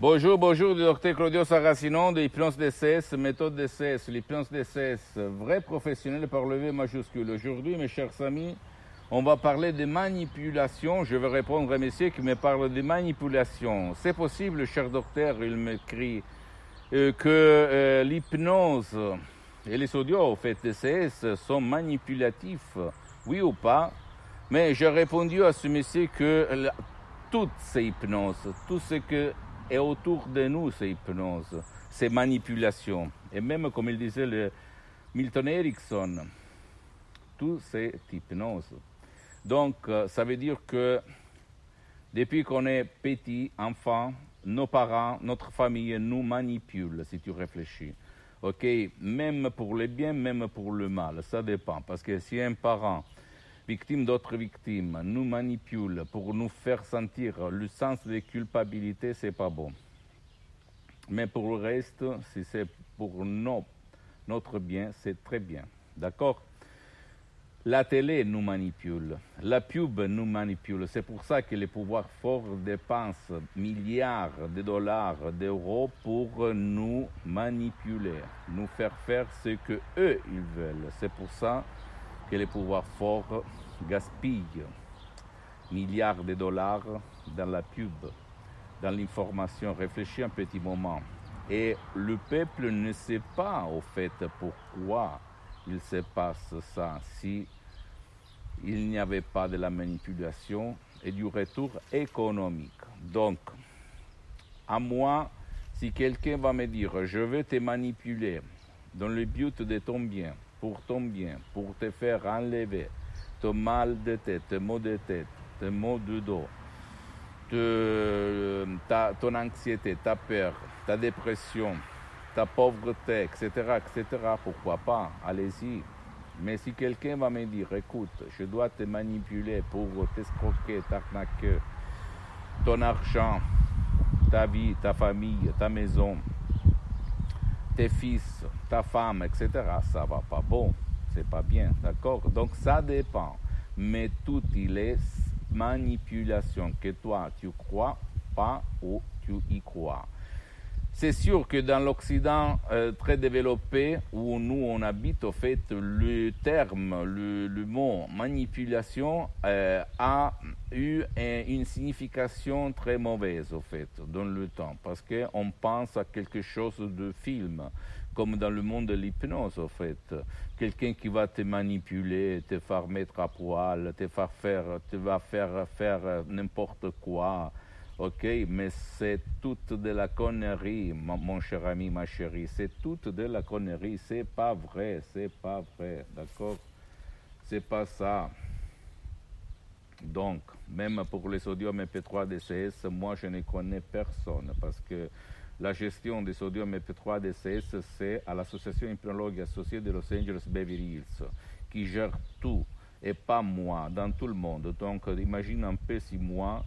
Bonjour, bonjour, le docteur Claudio Saracino de l'hypnose DCS, méthode DCS, l'hypnose DCS, vrai professionnel par le V majuscule. Aujourd'hui, mes chers amis, on va parler de manipulation. Je vais répondre à monsieur qui me parle de manipulation. C'est possible, cher docteur, il m'écrit euh, que euh, l'hypnose et les audios, au fait, DCS, sont manipulatifs, oui ou pas? Mais j'ai répondu à ce monsieur que toutes ces hypnoses, tout ce que est autour de nous, ces hypnoses, ces manipulations, et même comme il disait le Milton Erickson, tout c'est hypnose. Donc, euh, ça veut dire que depuis qu'on est petit, enfant, nos parents, notre famille nous manipulent, si tu réfléchis. OK, même pour le bien, même pour le mal, ça dépend. Parce que si un parent, victime d'autres victimes, nous manipule pour nous faire sentir le sens de culpabilité, c'est pas bon. Mais pour le reste, si c'est pour nos- notre bien, c'est très bien. D'accord? La télé nous manipule, la pub nous manipule. C'est pour ça que les pouvoirs forts dépensent milliards de dollars, d'euros pour nous manipuler, nous faire faire ce que eux ils veulent. C'est pour ça les pouvoirs forts gaspillent milliards de dollars dans la pub, dans l'information. Réfléchis un petit moment. Et le peuple ne sait pas au fait pourquoi il se passe ça si il n'y avait pas de la manipulation et du retour économique. Donc, à moi, si quelqu'un va me dire je veux te manipuler dans le but de ton bien, pour ton bien, pour te faire enlever ton mal de tête, tes maux de tête, tes maux de dos, ton anxiété, ta peur, ta dépression, ta pauvreté, etc., etc., pourquoi pas, allez-y. Mais si quelqu'un va me dire, écoute, je dois te manipuler pour t'escroquer, t'arnaquer, ton argent, ta vie, ta famille, ta maison, tes fils, ta femme, etc., ça va pas bon, c'est pas bien, d'accord? Donc ça dépend. Mais tout il est manipulation que toi tu crois pas ou tu y crois. C'est sûr que dans l'Occident euh, très développé, où nous on habite, au fait, le terme, le, mot manipulation euh, a eu un- une signification très mauvaise, au fait, dans le temps, parce qu'on pense à quelque chose de film, comme dans le monde de l'hypnose, au fait. Quelqu'un qui va te manipuler, te faire mettre à poil, te faire faire, te va faire faire euh, n'importe quoi. Ok, mais c'est toute de la connerie, mon, cher ami, ma chérie. C'est toute de la connerie. C'est pas vrai, c'est pas vrai, d'accord? C'est pas ça. Donc, même pour les sodium MP3 DCS, moi je ne connais personne parce que la gestion des sodium MP3 DCS, c'est à l'association hypnologue associée de Los Angeles Beverly Hills qui gère tout et pas moi, dans tout le monde. Donc, imagine un peu si moi,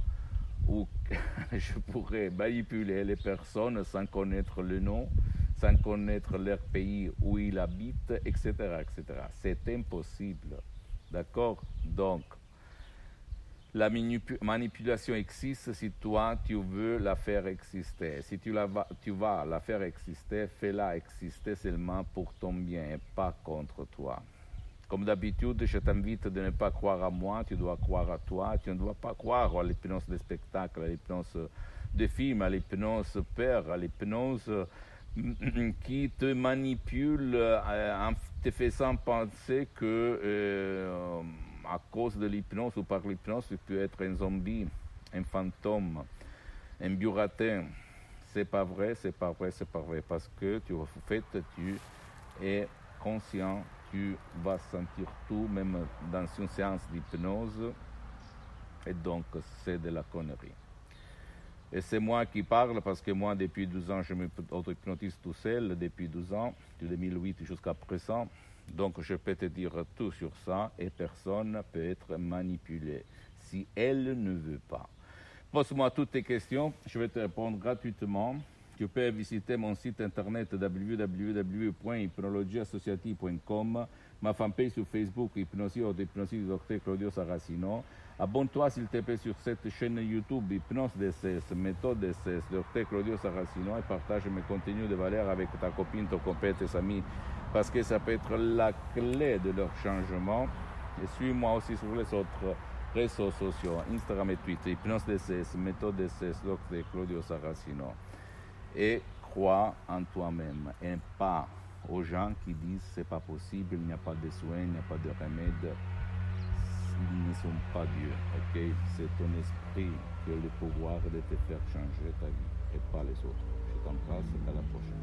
où je pourrais manipuler les personnes sans connaître le nom, sans connaître leur pays où ils habitent, etc. etc. C'est impossible. D'accord? Donc, la manipu- manipulation existe si toi, tu veux la faire exister. Si tu, tu vas la faire exister, fais-la exister seulement pour ton bien et pas contre toi. Comme d'habitude, je t'invite de ne pas croire à moi, tu dois croire à toi. Tu ne dois pas croire à l'hypnose de spectacle, à l'hypnose de film, à l'hypnose peur, à l'hypnose euh, qui te manipule euh, en te faisant penser que euh, à cause de l'hypnose ou par l'hypnose, tu peux être un zombie, un fantôme, un buratin. C'est pas vrai, c'est pas vrai, c'est pas vrai. Parce que tu, en tu es conscient, tu vas sentir tout, même dans une séance d'hypnose. Et donc, c'est de la connerie. Et c'est moi qui parle parce que moi, depuis 12 ans, je me auto-hypnotise tout seul, depuis 12 ans, de 2008 jusqu'à présent. Donc, je peux te dire tout sur ça et personne ne peut être manipulé si elle ne veut pas. Pose-moi toutes tes questions, je vais te répondre gratuitement. Tu peux visiter mon site internet www.hypnologieassociative.com, ma fanpage sur Facebook, Hypnosie ou Hypnosie du Dr Claudio Saracino. Abonne-toi s'il te plaît sur cette chaîne YouTube Hypnose DCS, méthode DCS, Dr Claudio Saracino et partage mes contenus de valeur avec ta copine, ton copain, tes amis, parce que ça peut être la clé de leur changement. Et suis-moi aussi sur les autres réseaux sociaux, Instagram et Twitter, Hypnose DCS, méthode DCS, Dr Claudio Saracino. Et crois en toi-même et pas aux gens qui disent c'est pas possible, il n'y a pas de soins, il n'y a pas de remède ils ne sont pas Dieu, ok? C'est ton esprit qui a le pouvoir de te faire changer ta vie et pas les autres. Je t'embrasse et à la prochaine.